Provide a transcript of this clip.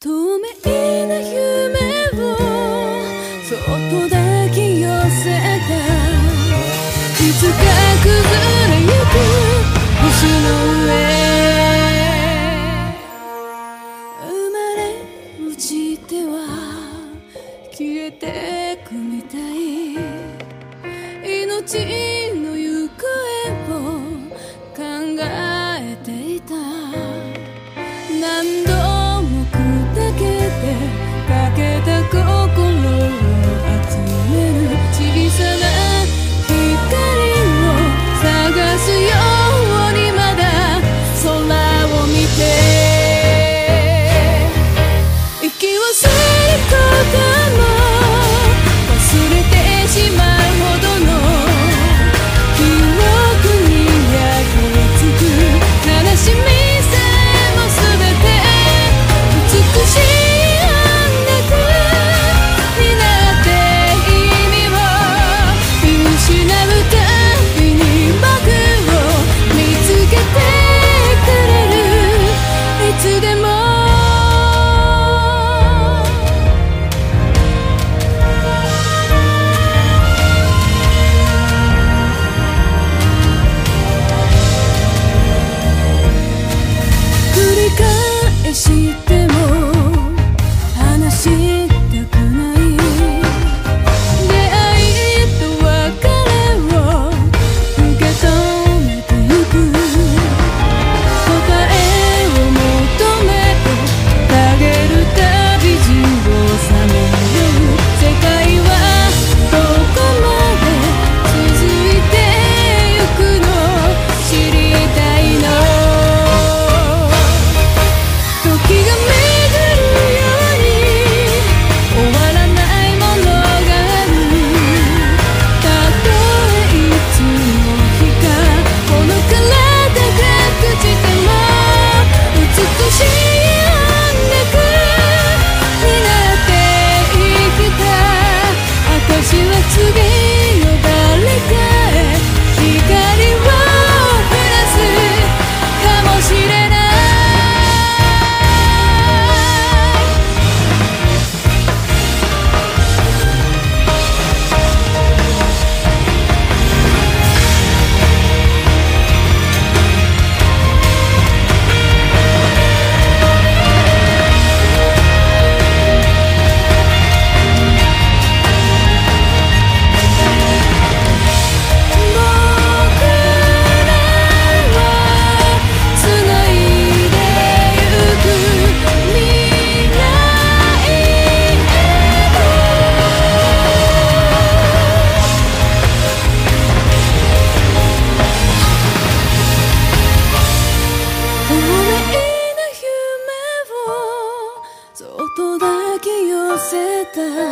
透明な夢をそっと抱き寄せた。いつか崩れゆく星の上生まれ落ちては消えてくみたい。命 encima. 때